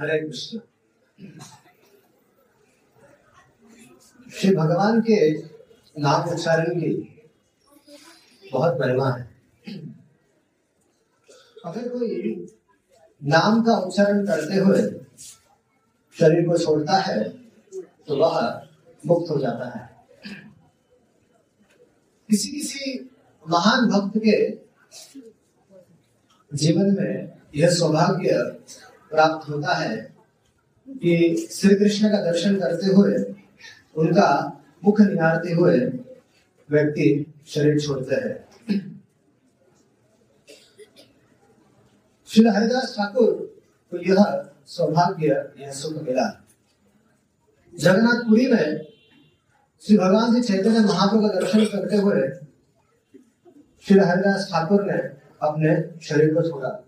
हरे कृष्ण। श्री भगवान के नाम उच्चारण की बहुत महिमा है। अगर कोई नाम का उच्चारण करते हुए शरीर को छोड़ता है तो वह मुक्त हो जाता है। किसी किसी महान भक्त के जीवन में यह सौभाग्य प्राप्त होता है कि श्री कृष्ण का दर्शन करते हुए, उनका मुख निहारते हुए व्यक्ति शरीर छोड़ते हैं। श्री हरिदास ठाकुर को यह सौभाग्य, यह सुख मिला। जगन्नाथपुरी में श्री भगवान जी चैतन्य महाप्रभु का दर्शन करते हुए श्री हरिदास ठाकुर ने अपने शरीर को छोड़ा।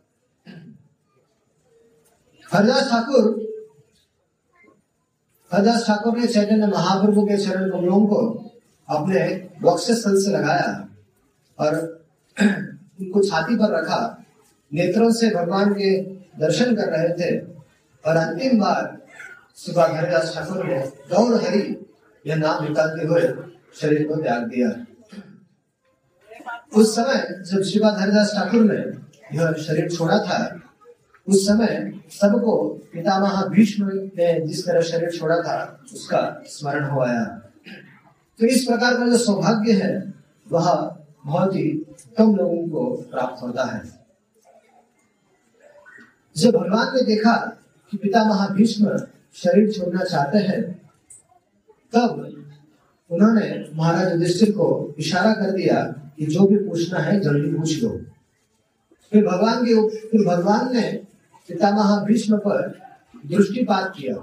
हरिदास ठाकुर हरिदास ठाकुर ने चैतन्य महाप्रभु के चरण कमलों को अपने स्थल से लगाया और उनको छाती पर रखा, नेत्रों से भगवान के दर्शन कर रहे थे। और अंतिम बार सुबह हरिदास ठाकुर ने गौर हरि यह नाम निकालते हुए शरीर को त्याग दिया। उस समय जब शिवा हरिदास ठाकुर ने यह शरीर छोड़ा था उस समय सबको पितामह भीष्म ने जिस तरह शरीर छोड़ा था, उसका स्मरण हो आया। तो इस प्रकार का जो सौभाग्य है, वह बहुत ही कम लोगों को प्राप्त होता है। जब भगवान ने देखा कि पितामह भीष्म शरीर छोड़ना चाहते हैं, तब उन्होंने महाराज युधिष्ठिर को इशारा कर दिया कि जो भी पूछना है जल्दी पूछ लो। फिर भगवान के फिर भगवान ने पितामह भीष्म पर दृष्टिपात किया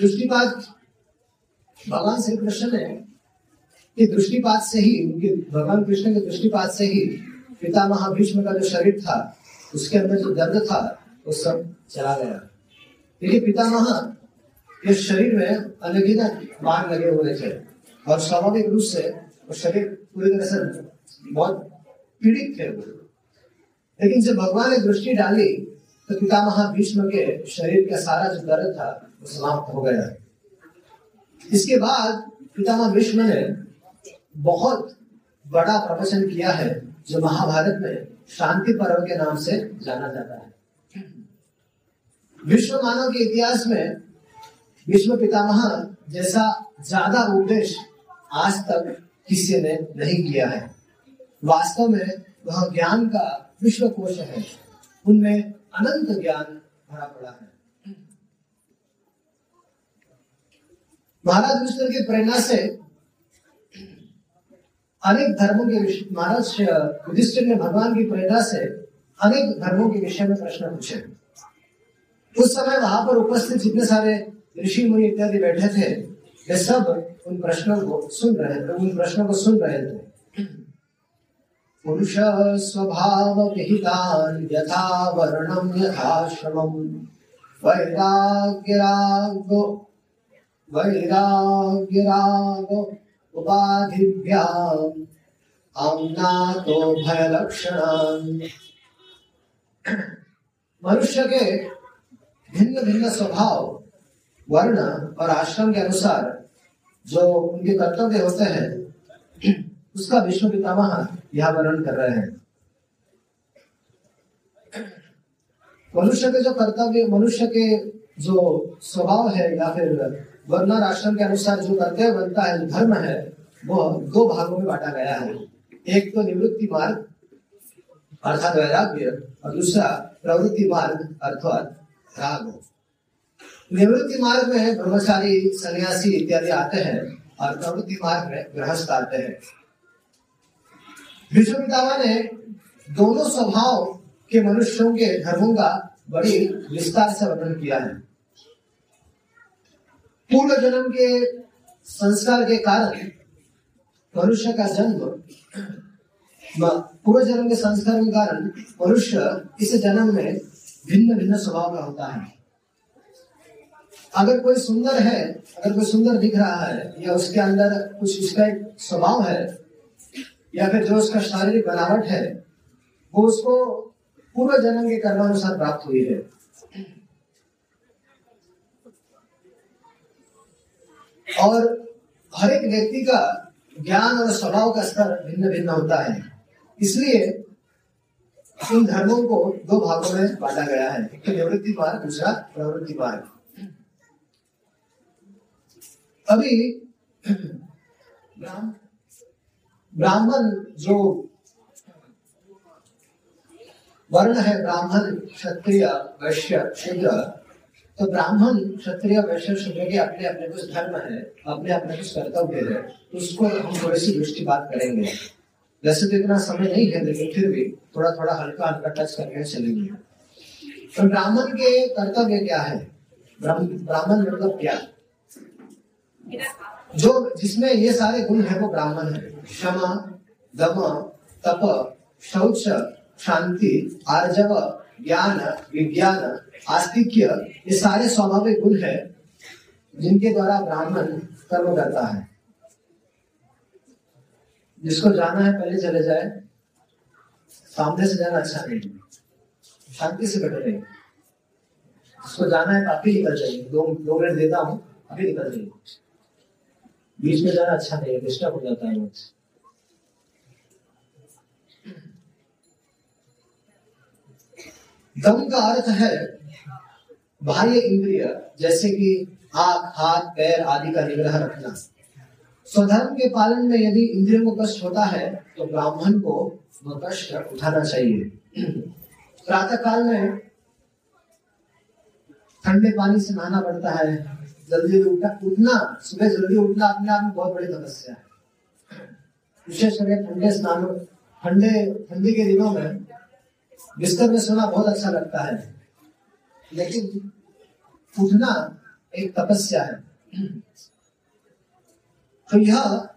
दृष्टिपात भगवान श्री कृष्ण ने कि दृष्टिपात से ही उनके भगवान कृष्ण के दृष्टिपात से ही पितामह भीष्म का जो शरीर था, उसके अंदर जो दर्द था, वो सब चला गया। देखिए पितामह के शरीर में अनगिनत मार लगे हुए थे और स्वाभाविक रूप से वो शरीर पूरी तरह से बहुत पीड़ित थे लेकिन जब भगवान ने दृष्टि डाली तो पितामह भीष्म के शरीर का सारा जो दर्द था, वो समाप्त हो गया। इसके बाद पितामह भीष्म ने बहुत बड़ा प्रवचन किया है, जो महाभारत में शांति पर्व के नाम से जाना जाता है। विश्व मानव के इतिहास में विश्व पितामह जैसा ज़्यादा उपदेश आज तक किसी ने नहीं किया है। वास्तव में वह ज्ञान का विश्व कोश है। उनमें अनंत ज्ञान भरा पड़ा है। महाराज विष्णु की प्रेरणा से अनेक धर्मों के विषय महाराज युधिष्ठिर ने भगवान की प्रेरणा से अनेक धर्मों के विषय में प्रश्न पूछे। उस समय वहाँ पर उपस्थित जितने सारे ऋषि, मुनि इत्यादि बैठे थे, वे सब उन प्रश्नों को सुन रहे थे, उन प्रश्नों को सुन रहे थे। पुरुष स्वभाव विहितान् यथा वर्णं यथाश्रमं वैराग्यरागो, वैराग्यराग उपाधिभ्याम्। अम्नातो भयलक्षणान्। मनुष्य के भिन्न भिन्न स्वभाव, वर्ण और आश्रम के अनुसार जो उनके कर्तव्य होते हैं उसका विश्व पितामह यह वर्णन कर रहे हैं। मनुष्य के जो कर्तव्य, मनुष्य के जो स्वभाव है या फिर वर्ण आश्रम के अनुसार जो कर्तव्य बनता है धर्म है वो दो भागों में बांटा गया है। एक तो निवृत्ति मार्ग, अर्थात वैराग्य, और दूसरा प्रवृत्ति मार्ग, अर्थात राग। निवृत्ति मार्ग में ब्रह्मचारी, सन्यासी इत्यादि आते हैं, और प्रवृत्ति मार्ग में गृहस्थ आते हैं। विश्व पितामह ने दोनों स्वभाव के मनुष्यों के धर्मों का बड़ी विस्तार से वर्णन किया है। पूर्व जन्म के संस्कार के कारण मनुष्य का जन्म पूर्व जन्म के संस्कार के कारण मनुष्य इस जन्म में भिन्न भिन्न स्वभाव का होता है। अगर कोई सुंदर है, अगर कोई सुंदर दिख रहा है या उसके अंदर कुछ उसका एक स्वभाव है या फिर जो उसका शारीरिक बनावट है, वो उसको पूर्व जन्म के कर्मानुसार प्राप्त हुई है। और हर एक व्यक्ति का ज्ञान और स्वभाव का स्तर भिन्न भिन्न होता है। इसलिए इन धर्मों को दो भागों में बांटा गया है, एक तो निवृत्ति मार्ग दूसरा प्रवृत्ति मार्ग अभी ब्राह्मण जो वर्ण है, ब्राह्मण क्षत्रिय, वैश्य, शूद्र तो ब्राह्मण क्षत्रिय, वैश्य, शूद्र के अपने अपने कुछ धर्म है, अपने अपने कुछ कर्तव्य है, उसको हम थोड़ी सी दृष्टि बात करेंगे। वैसे तो इतना समय नहीं है, लेकिन फिर भी थोड़ा थोड़ा हल्का हल्का टच करके चलेंगे। तो ब्राह्मण के कर्तव्य क्या है? ब्राह्मण मतलब क्या? जो जिसमें ये सारे गुण है वो ब्राह्मण है। क्षमा, दम, तप, शौच, शांति, आर्जव, ज्ञान, विज्ञान, आस्तिक्य, ये सारे स्वाभाविक गुण है जिनके द्वारा ब्राह्मण कर्म करता है। जिसको जाना है, पहले चले जाए। सामने से जाना अच्छा नहीं शांति से बैठे नहीं जिसको जाना है, काफ़ी निकल जाएँगे दो मिनट देता हूँ अभी निकल जाएँगे बीच में जाना अच्छा नहीं है, डिस्टर्ब हो जाता है मुझसे दम का अर्थ है बाह्य इंद्रिय, जैसे कि आँख, हाथ, पैर आदि का निग्रह रखना। स्वधर्म के पालन में यदि इंद्रियों को कष्ट होता है तो ब्राह्मण को वह कष्ट उठाना चाहिए। प्रातः काल में ठंडे पानी से नहाना पड़ता है। जल्दी उठना उठना, सुबह जल्दी उठना अपने आप में बहुत बड़ी समस्या है। विशेष करके ठंडे स्नान, ठंडे, ठंडी के दिनों में बिस्तर में सोना बहुत अच्छा लगता है। लेकिन उठना एक तपस्या है। तो यह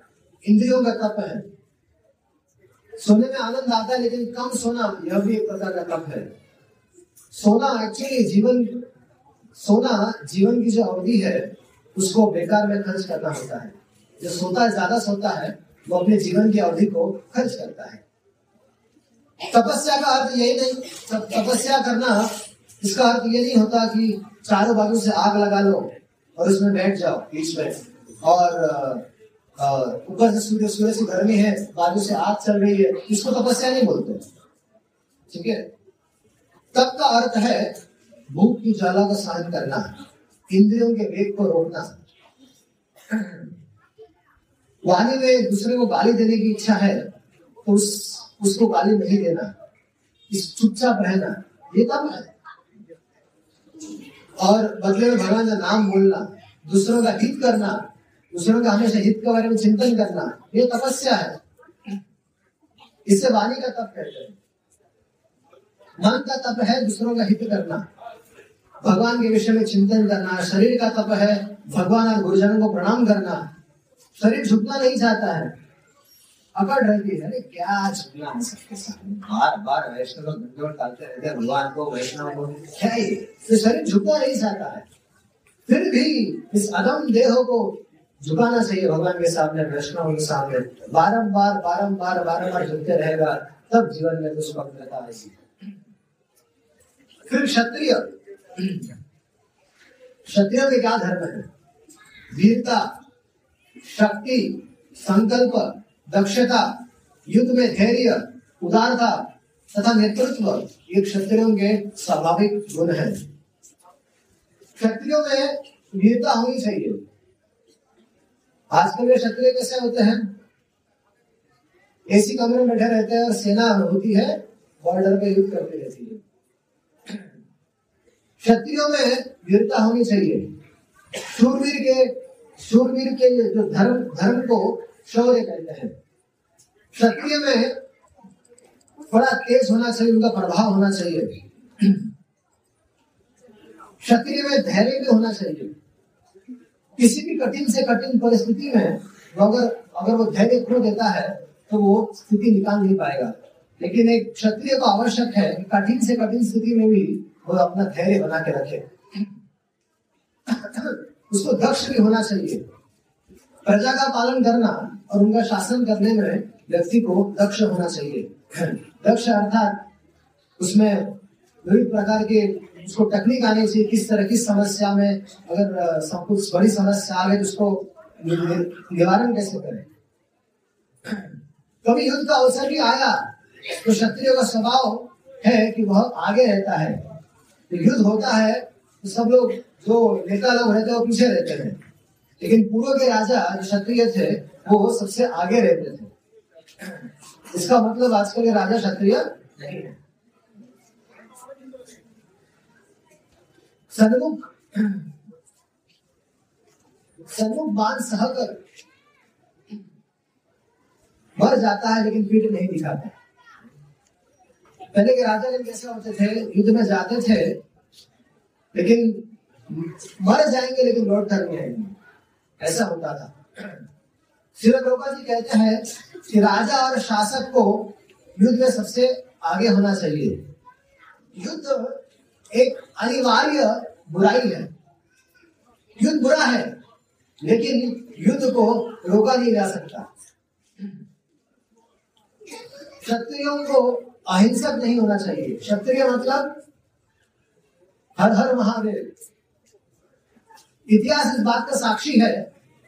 इंद्रियों का तप है। सोने में आनंद आता है, लेकिन कम सोना यह भी एक प्रकार का तप है। सोना एक्चुअली जीवन सोना जीवन की जो अवधि है, उसको बेकार में खर्च करना होता है। जो सोता ज़्यादा सोता है, वो अपने जीवन की अवधि को खर्च करता है। तपस्या का अर्थ यही नहीं तपस्या करना, इसका अर्थ ये नहीं होता कि चारों बाजू से आग लगा लो और उसमें बैठ जाओ बीच में। और ऊपर से सूर्य सूर्य से गर्मी है, बाजू से आग चल रही है, इसको तपस्या नहीं बोलते। ठीक है? तब का अर्थ है भूख की ज्वाला का सहन करना, इंद्रियों के वेग को रोकना। वाणी में दूसरे को गाली देने की इच्छा है तो उस, उसको गाली नहीं देना, इस चुपचाप रहना, ये तब है। और बदले में भगवान का नाम बोलना, दूसरों का हित करना, दूसरों का हमेशा हित के बारे में चिंतन करना, ये तपस्या है। इससे वाणी का तप कहते हैं। मन का तप है, दूसरों का हित करना। भगवान के विषय में चिंतन करना, शरीर का तप है, भगवान और गुरुजनों को प्रणाम करना, शरीर झुकना नहीं चाहता है। अकड़ रहती है, अरे क्या झुकना? है बार बार वैष्णव डालते रहते हैं, भगवान को, वैष्णव को, क्या ये? तो शरीर झुकना नहीं चाहता है। फिर भी इस अदम देह को झुकाना चाहिए भगवान के सामने, वैष्णव के सामने। बारम्बार बारम्बार बारम्बार झुकते रहेगा, तब जीवन में कुछ पवित्रता आएगी फिर क्षत्रिय। क्षत्रिय के क्या धर्म है? वीरता, शक्ति, संकल्प, दक्षता, युद्ध में धैर्य, उदारता तथा नेतृत्व, ये क्षत्रियों के स्वाभाविक गुण है। क्षत्रियों में वीरता होनी चाहिए। आजकल के क्षत्रिय कैसे होते हैं? एसी कमरे में बैठे रहते हैं और सेना होती है, बॉर्डर पे युद्ध करती रहती है। क्षत्रियों में वीरता होनी चाहिए। शूरवीर के शूरवीर के जो धर्म धर्म को शौर्य कहते हैं। क्षत्रिय में बड़ा तेज होना चाहिए, उनका प्रभाव होना चाहिए। क्षत्रिय में धैर्य भी होना चाहिए। किसी भी कठिन से कठिन परिस्थिति में अगर अगर वो धैर्य खो देता है तो वो स्थिति निकाल नहीं पाएगा। लेकिन एक क्षत्रिय को आवश्यक है कठिन से कठिन स्थिति में भी वो अपना धैर्य बना के रखे। उसको दक्ष भी होना चाहिए। प्रजा का पालन करना और उनका शासन करने में व्यक्ति को दक्ष होना चाहिए। दक्ष अर्थात उसमें विविध प्रकार के उसको टेक्निक आनी चाहिए किस तरह की समस्या में अगर कुछ बड़ी समस्या आ गई तो उसको निवारण कैसे करें? कभी युद्ध का अवसर भी आया तो क्षत्रिय का स्वभाव है कि वह आगे रहता है। युद्ध होता है तो सब लोग जो नेता लोग रहते हैं, वो पीछे रहते थे लेकिन पूर्व के राजा जो क्षत्रिय थे, वो सबसे आगे रहते थे। इसका मतलब आजकल के राजा क्षत्रिय नहीं है। सन्मुख बाँध सहकर मर जाता है, लेकिन पीठ नहीं दिखाता। पहले के राजा लोग कैसे होते थे, युद्ध में जाते थे लेकिन मर जाएँगे, लेकिन लौट कर नहीं आएँगे। ऐसा होता था। श्री जी कहते हैं कि राजा और शासक को युद्ध में सबसे आगे होना चाहिए। युद्ध एक अनिवार्य बुराई है। युद्ध बुरा है, लेकिन युद्ध को रोका नहीं जा सकता। क्षत्रियों को अहिंसक नहीं होना चाहिए। क्षत्रिय मतलब हर हर महादेव इतिहास इस बात का साक्षी है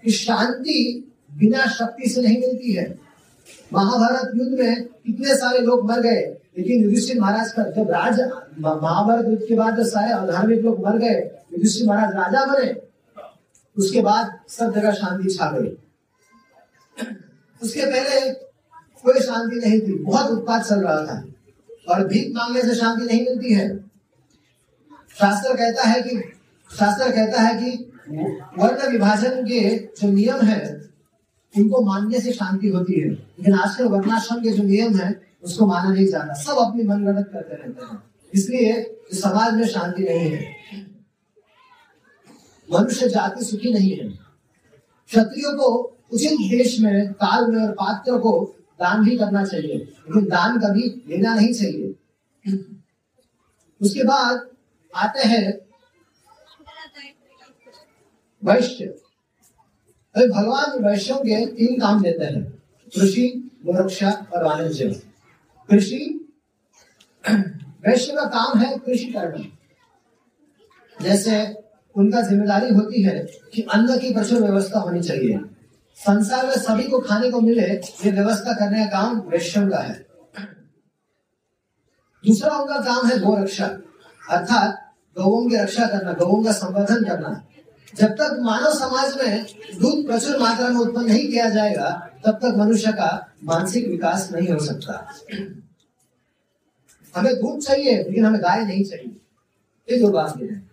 कि शांति बिना शक्ति से नहीं मिलती है। महाभारत युद्ध में कितने सारे लोग मर गए, लेकिन युधिष्ठिर महाराज का जब राज महाभारत युद्ध के बाद जो सारे अधार्मिक लोग मर गए, युधिष्ठिर महाराज राजा बने, उसके बाद सब जगह शांति छा गई। उसके पहले कोई शांति नहीं थी, बहुत उत्पाद चल रहा था, और भीख मांगने से शांति नहीं मिलती है। शास्त्र कहता है कि, शास्त्र कहता है कि वर्ण विभाजन के जो नियम है उनको मानने से शांति होती है। लेकिन आजकल वर्णाश्रम के जो नियम है, उसको माना नहीं जाता। सब अपनी मनगणत करते रहते हैं। इसलिए समाज में शांति नहीं है। मनुष्य जाति सुखी नहीं है। क्षत्रियो को उचित देश में, काल में और पात्र को दान भी करना चाहिए। लेकिन दान कभी लेना नहीं चाहिए। उसके बाद आते हैं। वैश्य। अरे भगवान वैश्यों के तीन काम देते हैं। कृषि गोरक्षा और वाणिज्य कृषि वैश्य का काम है कृषि करना। जैसे उनका ज़िम्मेदारी होती है कि अन्न की प्रचुर व्यवस्था होनी चाहिए। संसार में सभी को खाने को मिले, ये व्यवस्था करने का काम वैश्यों का है। दूसरा उनका काम है गोरक्षा। अर्थात गौों की रक्षा करना गौों का संवर्धन करना। जब तक मानव समाज में दूध प्रचुर मात्रा में उत्पन्न नहीं किया जाएगा, तब तक मनुष्य का मानसिक विकास नहीं हो सकता। हमें दूध चाहिए, लेकिन हमें गाय नहीं चाहिए। ये दो बात है।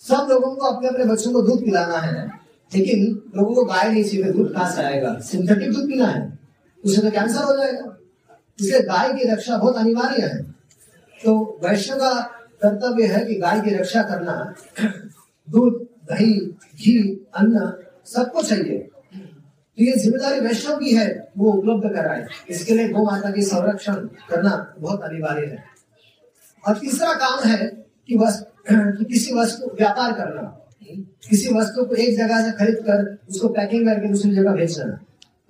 सब लोगों को अपने अपने बच्चों को दूध पिलाना है, लेकिन लोगों को गाय नहीं चाहिए, दूध कहाँ से आएगा? सिंथेटिक दूध पीना है उसे तो कैंसर हो जाएगा। इसलिए गाय की रक्षा बहुत अनिवार्य है। तो वैश्य का कर्तव्य है कि गाय की रक्षा करना, दूध, दही, घी, अन्न सबको चाहिए। तो ये ज़िम्मेदारी वैष्णव की है, वो उपलब्ध कराए। इसके लिए गौ माता की संरक्षण करना बहुत अनिवार्य है। और तीसरा काम है कि बस कि किसी वस्तु व्यापार करना। किसी वस्तु को एक जगह से खरीद कर उसको पैकिंग करके दूसरी जगह बेचना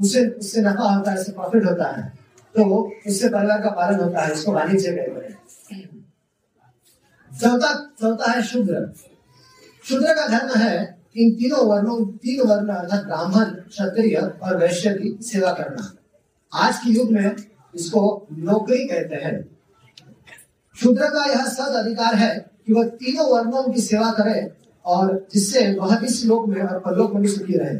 उससे उससे नफा होता है, उससे प्रॉफिट होता है। तो उससे परिवार का पालन होता है, उसको वाणिज्य कहते हैं। चौथा चौथा है शुद्र। शुद्र का धर्म है इन तीनों वर्णों, तीन वर्ण अर्थात ब्राह्मण, क्षत्रिय और वैश्य की सेवा करना। आज के युग में इसको नौकरी कहते हैं। शुद्र का यह सद अधिकार है कि वह तीनों वर्णों की सेवा करे और जिससे वह इस लोक में और परलोक में सुखी रहे।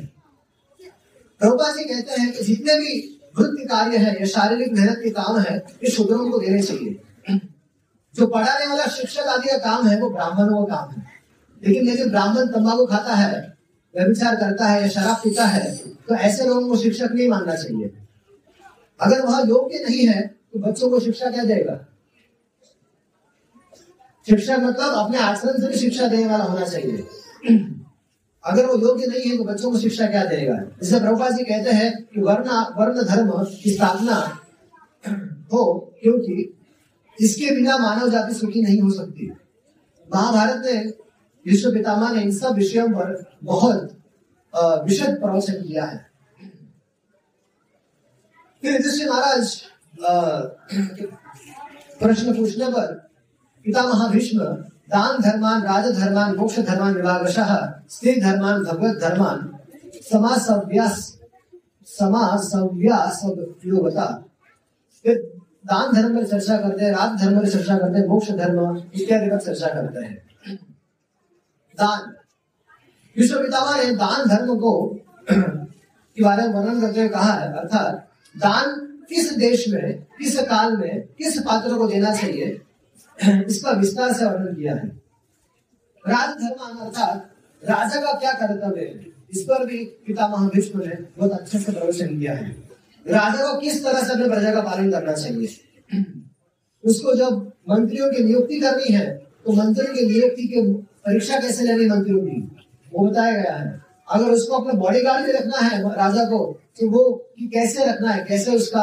प्रभुपा जी कहते हैं कि जितने भी वृत्ति कार्य है या शारीरिक मेहनत के काम है, ये शूद्रों को देने चाहिए। जो पढ़ाने वाला शिक्षक आदि का काम है, वो ब्राह्मणों का काम है। लेकिन यदि ब्राह्मण तंबाकू खाता है, व्यभिचार करता है या शराब पीता है तो ऐसे लोगों को शिक्षक नहीं मानना चाहिए। अगर वह योग्य नहीं है तो बच्चों को शिक्षा क्या देगा? शिक्षा मतलब अपने आचरण से भी शिक्षा देने वाला होना चाहिए। अगर वो योग्य नहीं है तो बच्चों को शिक्षा क्या देगा? जैसे प्रभुपा जी कहते हैं कि वर्ण वर्ण धर्म की स्थापना हो क्योंकि इसके बिना मानव जाति सुखी नहीं हो सकती। महाभारत ने विश्व पितामह ने इन सब विषयों पर बहुत विशद प्रवचन किया है। फिर युधिष्ठिर महाराज प्रश्न पूछने पर पितामह भीष्म, दान धर्मान, राज धर्मान, मोक्ष धर्मान विभागशः स्त्री धर्मान, भगवत धर्मान, समासव्यास समासव्यास योगता फिर दान धर्म पर चर्चा करते हैं राज धर्म पर चर्चा करते हैं, मोक्ष धर्म इत्यादि पर चर्चा करते हैं। दान। विश्व पितामह ने दान धर्म को के बारे में वर्णन करते हुए कहा है, अर्थात दान किस देश में, किस काल में, किस पात्र को देना चाहिए, इसका विस्तार से वर्णन किया है। राजधर्म अर्थात राजा का क्या कर्तव्य है, इस पर भी पितामह भीष्म ने बहुत अच्छे से प्रवचन किया है। राजा को किस तरह से अपने प्रजा का पालन करना चाहिए? उसको जब मंत्रियों की नियुक्ति करनी है तो मंत्रियों की नियुक्ति की परीक्षा कैसे लेनी मंत्रियों की? वो बताया गया है। अगर उसको अपने बॉडी गार्ड में रखना है राजा को तो वो कि कैसे रखना है कैसे उसका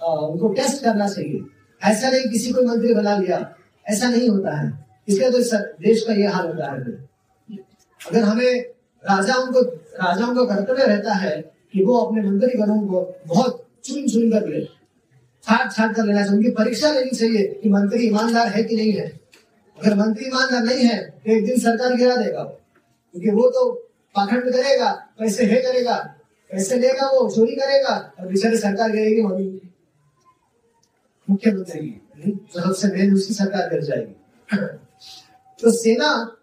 आ, उनको टेस्ट करना चाहिए? ऐसा नहीं किसी को मंत्री बना लिया ऐसा नहीं होता है। इसलिए तो देश का ये हाल होता है। अगर हमें राजाओं को राजाओं का कर्तव्य रहता है कि वो अपने मंत्री गणों को बहुत चुन चुन कर ले। छाट छाट कर लेना चाहिए। उनकी परीक्षा लेनी चाहिए कि मंत्री ईमानदार है कि नहीं है। अगर मंत्री ईमानदार नहीं है तो एक दिन सरकार गिरा देगा क्योंकि वो तो पाखंड करेगा, पैसे है करेगा, पैसे लेगा वो, चोरी करेगा, और बेचारे सरकार गिरेगी मम्मी मुख्यमंत्री की तो सबसे मेन उसकी सरकार गिर जाएगी। तो सेना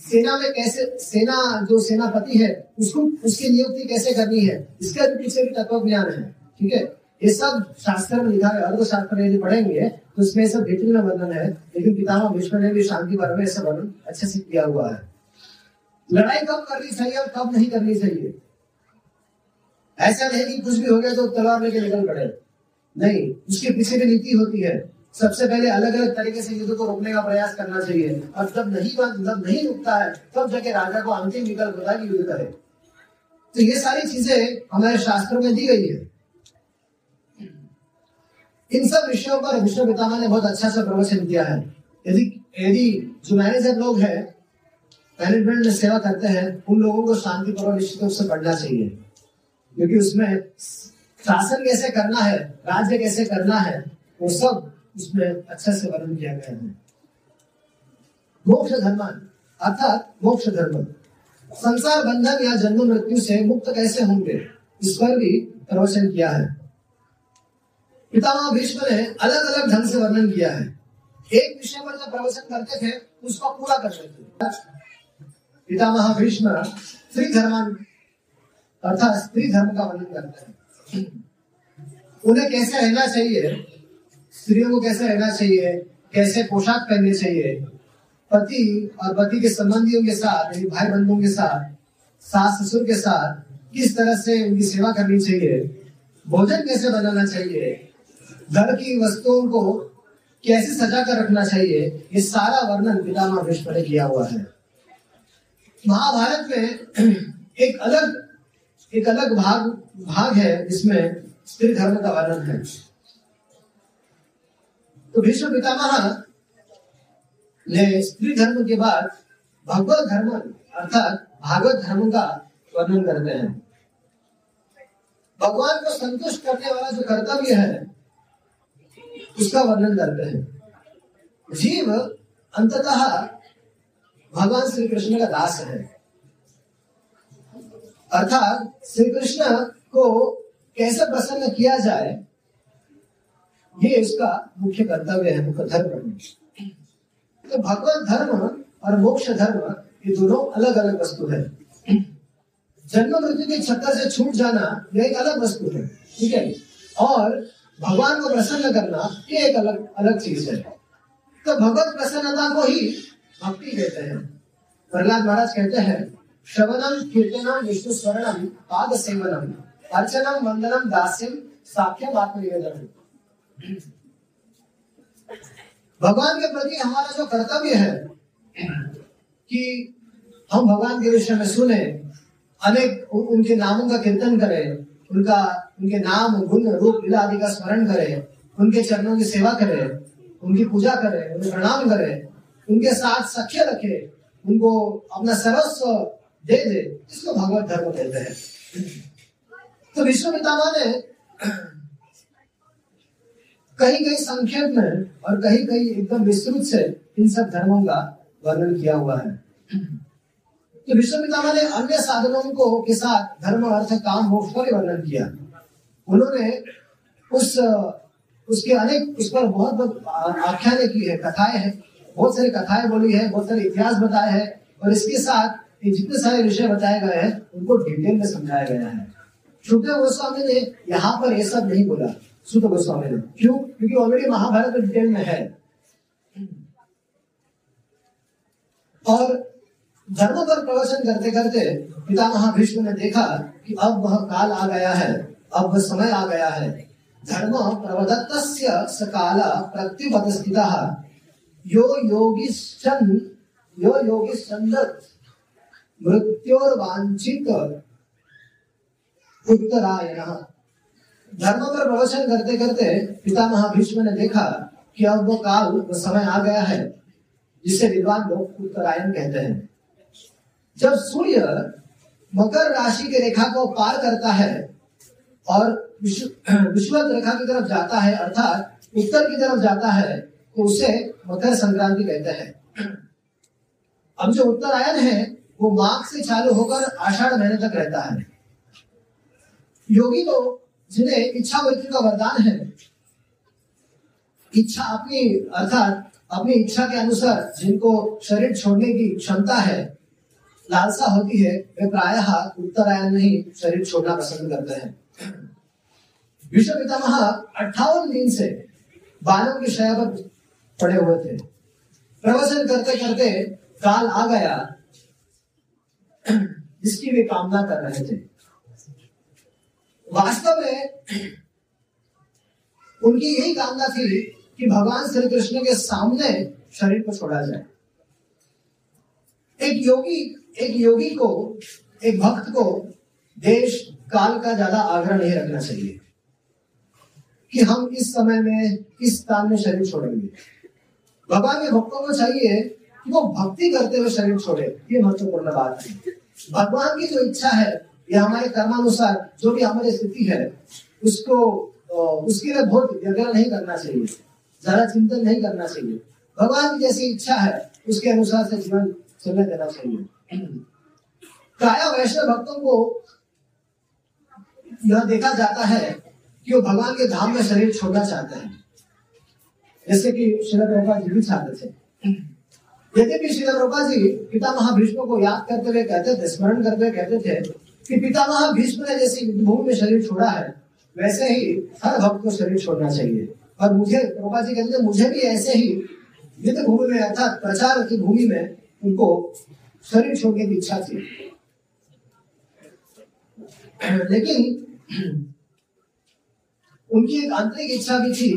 सेना में कैसे, सेना, जो सेनापति है, उसको, उसकी नियुक्ति कैसे करनी है, इसका भी पीछे भी तत्व ज्ञान है। ठीक है? ये सब शास्त्र में लिखा है, अर्थशास्त्र यदि पढ़ेंगे तो उसमें सब भित्री में वर्णन है। लेकिन पितामह भीष्म ने भी शांति पर में ऐसा वर्णन अच्छे से किया हुआ है। लड़ाई कब करनी चाहिए और कब नहीं करनी चाहिए? ऐसा नहीं कि कुछ भी हो गया तो तलवार लेके निकल पड़े। नहीं, उसके पीछे भी नीति होती है। सबसे पहले अलग अलग तरीके से युद्ध को रोकने का प्रयास करना चाहिए। और जब नहीं जब नहीं रुकता है, तब जाके राजा को अंतिम विकल्प होता है कि युद्ध करे। तो ये सारी चीज़ें हमारे शास्त्रों में दी गई है। इन सब विषयों पर विष्णु पितामह ने बहुत अच्छा सा प्रवचन किया है। यदि यदि जो मैनेजर लोग हैं मैनेजमेंट में सेवा करते हैं, उन लोगों को शांति पूर्वक निश्चित रूप से पढ़ना चाहिए। क्योंकि उसमें शासन कैसे करना है, राज्य कैसे करना है, वो सब उसमें अच्छे से वर्णन किया गया है। मोक्ष धर्म अर्थात मोक्ष धर्म। संसार बंधन या जन्म मृत्यु से मुक्त कैसे होंगे, इस पर भी प्रवचन किया है। पितामह भीष्म ने अलग अलग ढंग से वर्णन किया है। एक विषय पर जब प्रवचन करते थे, उसको पूरा कर लेते पितामह भीष्म स्त्री धर्म अर्थात स्त्री धर्म का वर्णन करते हैं। उन्हें कैसे रहना चाहिए? स्त्रियों को कैसे रहना चाहिए? कैसे पोशाक पहनने चाहिए? पति और पति के संबंधियों के साथ, यानी भाई बंधुओं के साथ सास ससुर के साथ, किस तरह से उनकी सेवा करनी चाहिए? भोजन कैसे बनाना चाहिए? घर की वस्तुओं को कैसे सजा कर रखना चाहिए, ये सारा वर्णन पितामह भीष्म ने किया हुआ है। महाभारत में एक अलग एक अलग भाग भाग है, जिसमें स्त्री धर्म का वर्णन है। तो भीष्म पितामह ने स्त्री धर्म के बाद भगवत धर्म, अर्थात भागवत धर्म का वर्णन करते हैं। भगवान को संतुष्ट करने वाला जो कर्तव्य है उसका वर्णन करते हैं। जीव अंततः भगवान श्री कृष्ण का दास है। अर्थात श्री कृष्ण को कैसे प्रसन्न किया जाए, ये इसका मुख्य कर्तव्य है, मुख्य धर्म तो भगवत धर्म और मोक्ष धर्म, ये दोनों अलग अलग वस्तु है। जन्म मृत्यु की छत्तर से छूट जाना, यह एक अलग वस्तु है, ठीक है? और भगवान को प्रसन्न करना ये एक अलग अलग चीज़ है। तो भगवत प्रसन्नता को ही भक्ति कहते हैं। प्रहलाद महाराज कहते हैं श्रवणम कीर्तनम विष्णु स्वर्णम पाद सेवनम अर्चनम वंदनम दास्यम साख्यम आत्मनिवेदन। भगवान के प्रति हमारा जो कर्तव्य है कि हम भगवान के विषय में सुने, अनेक उनके नामों का कीर्तन करें, उनका उनके नाम गुण रूप, लीला आदि का स्मरण करें। उनके चरणों की सेवा करें। उनकी पूजा करें। उन्हें प्रणाम करें। उनके साथ सख्य रखे। उनको अपना सर्वस्व दे दे इसको भगवत धर्म कहते हैं। तो विष्णु पितामह ने कहीं कहीं संक्षेप में और कहीं कहीं एकदम विस्तृत से इन सब धर्मों का वर्णन किया हुआ है। तो विश्व पितामह ने अन्य साधनों को के साथ धर्म, अर्थ, काम, मोक्ष का भी वर्णन किया। उन्होंने उस, उसके अनेक, उस पर बहुत आख्याने की है, कथाएँ हैं। बहुत सारी कथाएँ बोली है, बहुत सारे इतिहास बताए हैं। और इसके साथ ये जितने सारे विषय बताए गए हैं, उनको डिटेल में समझाया गया है। सुखदेव गोस्वामी ने यहाँ पर ये सब नहीं बोला सुख गोस्वामी ने। क्यों? क्योंकि ऑलरेडी महाभारत डिटेल में है। और धर्म पर प्रवचन करते करते पिता भीष्म ने देखा कि अब वह काल आ गया है। अब समय आ गया है। धर्म प्रवदत्त सकाल प्रत्युपस्थित यो योगी यो योगी मृत्योर्वांछित उत्तरायण। धर्म पर प्रवचन करते करते पिता महाभीष्म ने देखा कि अब वो काल, वो समय आ गया है, जिसे विद्वान लोग उत्तरायण कहते हैं। जब सूर्य मकर राशि के रेखा को पार करता है और विश्वत रेखा की तरफ़ जाता है, अर्थात उत्तर की तरफ़ जाता है तो उसे मकर संक्रांति कहते हैं। अब जो उत्तरायण है, वो माघ से चालू होकर आषाढ़ महीने तक रहता है। योगी तो जिन्हें इच्छा मृत्यु का वरदान है, इच्छा अपनी, अर्थात अपनी इच्छा के अनुसार जिनको शरीर छोड़ने की क्षमता है, लालसा होती है, वे प्रायः उत्तरायण में ही शरीर छोड़ना पसंद करते हैं। विश्व पितामह अट्ठावन दिन से बालों की शया पर पड़े हुए थे। प्रवचन करते करते काल आ गया। जिसकी वे कामना कर रहे थे। वास्तव में उनकी यही कामना थी कि भगवान श्री कृष्ण के सामने शरीर को छोड़ा जाए। एक योगी एक योगी को, एक भक्त को देश काल का ज़्यादा आग्रह नहीं रखना चाहिए कि हम इस समय में, इस स्थान में शरीर छोड़ेंगे। भगवान के भक्तों को चाहिए कि वो भक्ति करते हुए शरीर छोड़े, ये महत्वपूर्ण बात है। भगवान की जो इच्छा है, या हमारे कर्मानुसार जो भी हमारी स्थिति है, उसको उसके लिए बहुत व्यग्रह नहीं करना चाहिए, ज़्यादा चिंतन नहीं करना चाहिए। भगवान की जैसी इच्छा है, उसके अनुसार से जीवन चलने देना चाहिए। प्राय वैष्णव भक्तों को यह देखा जाता है कि वो भगवान के धाम में शरीर छोड़ना चाहते हैं। जैसे कि शिला प्रभा जी भी चाहते थे। यदि भी शिला प्रभा जी पिता महाभीष्म को याद करते हुए कहते थे, स्मरण करते हुए कहते थे कि पिता महाभीष्म ने जैसी भूमि में शरीर छोड़ा है, वैसे ही हर भक्त को शरीर छोड़ना चाहिए। और मुझे प्रभा जी कहते मुझे भी ऐसे ही युद्ध भूमि में अर्थात प्रचार की भूमि में उनको शरीर छोड़ने की इच्छा थी। लेकिन उनकी एक आंतरिक इच्छा भी थी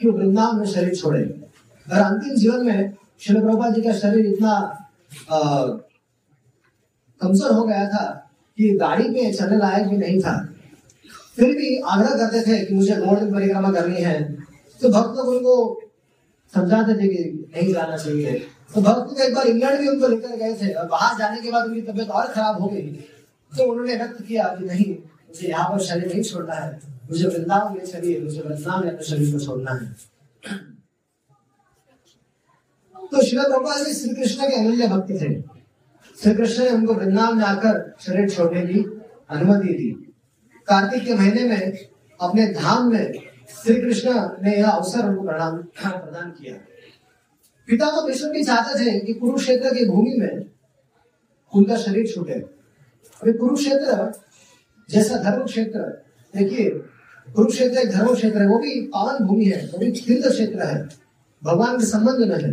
कि वृंदावन में शरीर छोड़े। और अंतिम जीवन में श्री प्रभा जी का शरीर इतना कमज़ोर हो गया था कि गाड़ी पे चलने लायक भी नहीं था। फिर भी आग्रह करते थे कि मुझे गोल्ड परिक्रमा करनी है। तो भक्त लोग उनको समझाते थे कि नहीं जाना चाहिए। तो भक्त लोग एक बार इंग्लैंड भी उनको लेकर गए थे और बाहर जाने के बाद उनकी तबीयत और खराब हो गई। तो उन्होंने व्यक्त किया कि नहीं मुझे यहाँ पर शरीर नहीं छोड़ना है। मुझे वृंदावन में चलिए मुझे वृंदावन में अपने शरीर को छोड़ना है। तो शिव गोपाल जी श्री कृष्ण के अमूल्य भक्त थे। श्री कृष्ण ने उनको वृंदावन में आकर शरीर छोड़ने की अनुमति दी। कार्तिक के महीने में अपने धाम में श्री कृष्ण ने यह अवसर उनको प्रणाम, प्रदान किया। पिता को विष्णु भी चाहते थे कि कुरुक्षेत्र की भूमि में उनका शरीर छूटे। अभी कुरुक्षेत्र जैसा धर्म क्षेत्र देखिए, कुरुक्षेत्र एक धर्म क्षेत्र है, वो भी पावन भूमि है भी तीर्थ क्षेत्र है। भगवान के संबंध में है।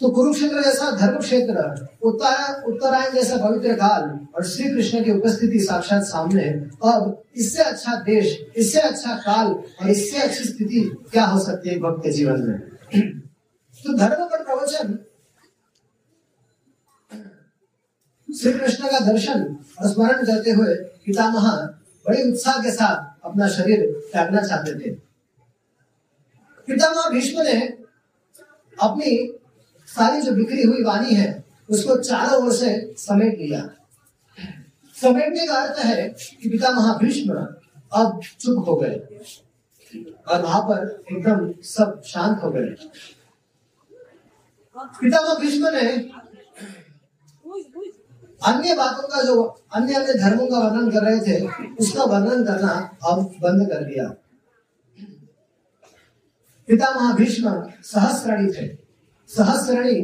तो कुरुक्षेत्र जैसा धर्म क्षेत्र उत्तर, उत्तरायण जैसा पवित्र काल और श्री कृष्ण की उपस्थिति साक्षात सामने है। अब इससे अच्छा देश, इससे अच्छा काल और इससे अच्छी स्थिति क्या हो सकती है भक्त के जीवन में? तो धर्म पर प्रवचन श्री कृष्ण का दर्शन और स्मरण करते हुए पितामह बड़े उत्साह के साथ अपना शरीर त्यागना चाहते थे। पितामह भीष्म ने अपनी सारी जो बिखरी हुई वाणी है, उसको चारों ओर से समेट लिया। समेटने का अर्थ है कि पिता महाभीष्म अब चुप हो गए और वहाँ पर एकदम सब शांत हो गए। पितामह भीष्म ने अन्य बातों का जो अन्य अन्य धर्मों का वर्णन कर रहे थे, उसका वर्णन करना अब बंद कर दिया। पितामह भीष्म सहस्रणी थे। सहस्रणी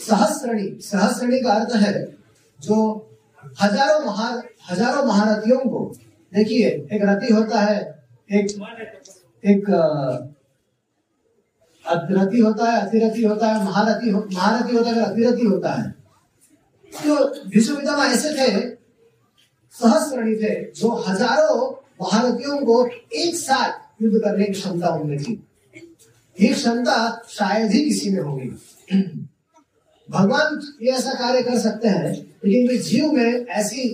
सहस्रणी सहस्रणी का अर्थ है जो हज़ारों महा, हज़ारों महारथियों को, देखिए, एक रति होता है, एक एक रति होता है, अतिरथी होता है, महारथी महारथी होता है, अतिरथी होता है। भीष्म पितामह ऐसे थे सहस्रणी थे, जो हज़ारों महारथियों को एक साथ युद्ध करने की क्षमता उनमें थी। ये क्षमता शायद ही किसी में होगी। भगवान ये ऐसा कार्य कर सकते हैं, लेकिन जीव में ऐसी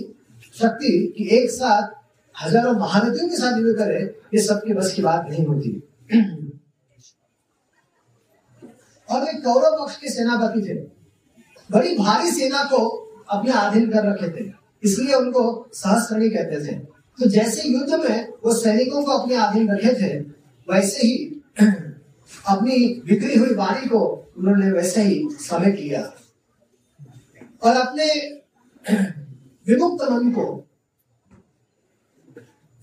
शक्ति कि एक साथ हज़ारों महारथियों के साथ युद्ध करे, ये सबके बस की बात नहीं होती। और वे कौरव पक्ष के सेनापति थे। बड़ी भारी सेना को अपने अधीन कर रखे थे। इसलिए उनको सहस्त्री कहते थे। तो जैसे युद्ध में वो सैनिकों को अपने अधीन रखे थे, वैसे ही अपनी बिगड़ी हुई बारी को उन्होंने वैसे ही समय किया। और अपने विमुक्त मन को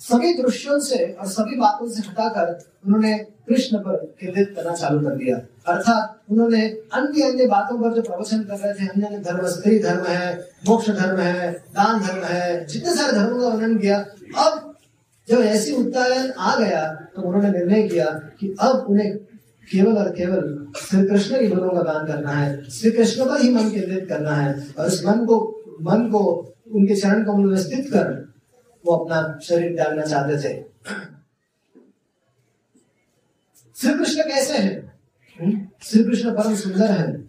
सभी दृश्यों से और सभी बातों से हटाकर उन्होंने कृष्ण पर केंद्रित करना चालू कर दिया। अर्थात उन्होंने अन्य अन्य बातों पर जो प्रवचन कर रहे थे, अन्य अन्य धर्म, स्त्री धर्म है, मोक्ष धर्म है, दान धर्म है, जितने सारे धर्मों का वर्णन किया, अब जब ऐसी उत्तायन आ गया तो उन्होंने निर्णय किया कि अब उन्हें केवल और केवल श्री कृष्ण के गुणों का दान करना है श्री कृष्ण पर ही मन केंद्रित करना है और उस मन को मन को, उनके चरण को व्यवस्थित कर वो अपना शरीर त्यागना चाहते थे। श्री कृष्ण कैसे हैं? हम्म? श्री कृष्ण परम सुंदर है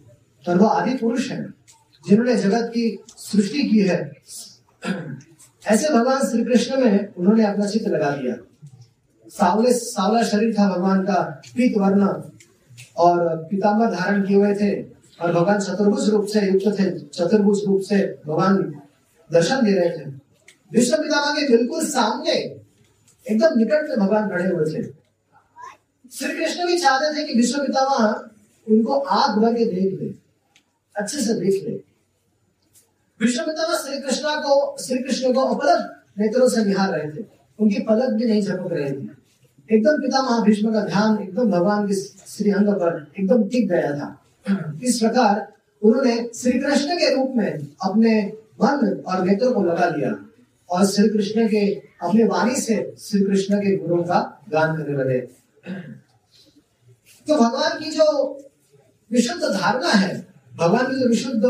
और वो आदि पुरुष है, जिन्होंने जगत की सृष्टि की है। ऐसे भगवान श्री कृष्ण में उन्होंने अपना चित्र लगा दिया सावले सावला शरीर था भगवान का पीत वर्ण और पिताम्बर धारण किए हुए थे और भगवान चतुर्भुज रूप से युक्त थे। चतुर्भुज रूप से भगवान दर्शन दे रहे थे। विश्व पितामह के बिल्कुल सामने। एकदम निकट में भगवान खड़े हुए थे। श्री कृष्ण भी चाहते थे कि विश्व पितामह उनको आग भर के देख ले, अच्छे से देख ले। विश्व पितामह श्री कृष्ण को, श्री कृष्ण को अपलक नेत्रों से निहार रहे थे। उनकी पलक भी नहीं झपक रही थी। एकदम पिता महाभीष्म का ध्यान, एकदम भगवान के श्री अंग पर एकदम टिक गया था। इस प्रकार उन्होंने श्री कृष्ण के रूप में अपने मन और नेत्र को लगा लिया। और श्री कृष्ण के अपने वाणी से श्री कृष्ण के गुरु का गान करने लगे। तो भगवान की जो विशुद्ध धारणा है, भगवान की जो विशुद्ध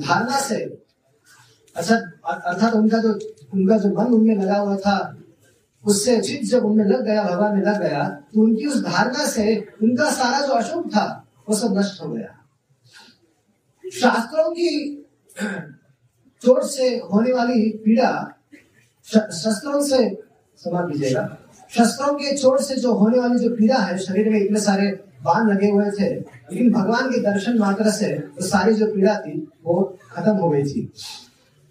धारणा से अच्छा अर्थात उनका जो उनका जो मन उनमें लगा हुआ था, उससे चित जब उनमें लग गया, भगवान में लग गया तो उनकी उस धारणा से उनका सारा जो अशुभ था, वो सब नष्ट हो गया। शास्त्रों की चोट से होने वाली पीड़ा शस्त्रों से समा कीजिएगा शस्त्रों के चोट से जो होने वाली जो पीड़ा है शरीर में इतने सारे बाँध लगे हुए थे, लेकिन भगवान के दर्शन मात्र से वो सारी जो पीड़ा थी, वो खत्म हो गई थी।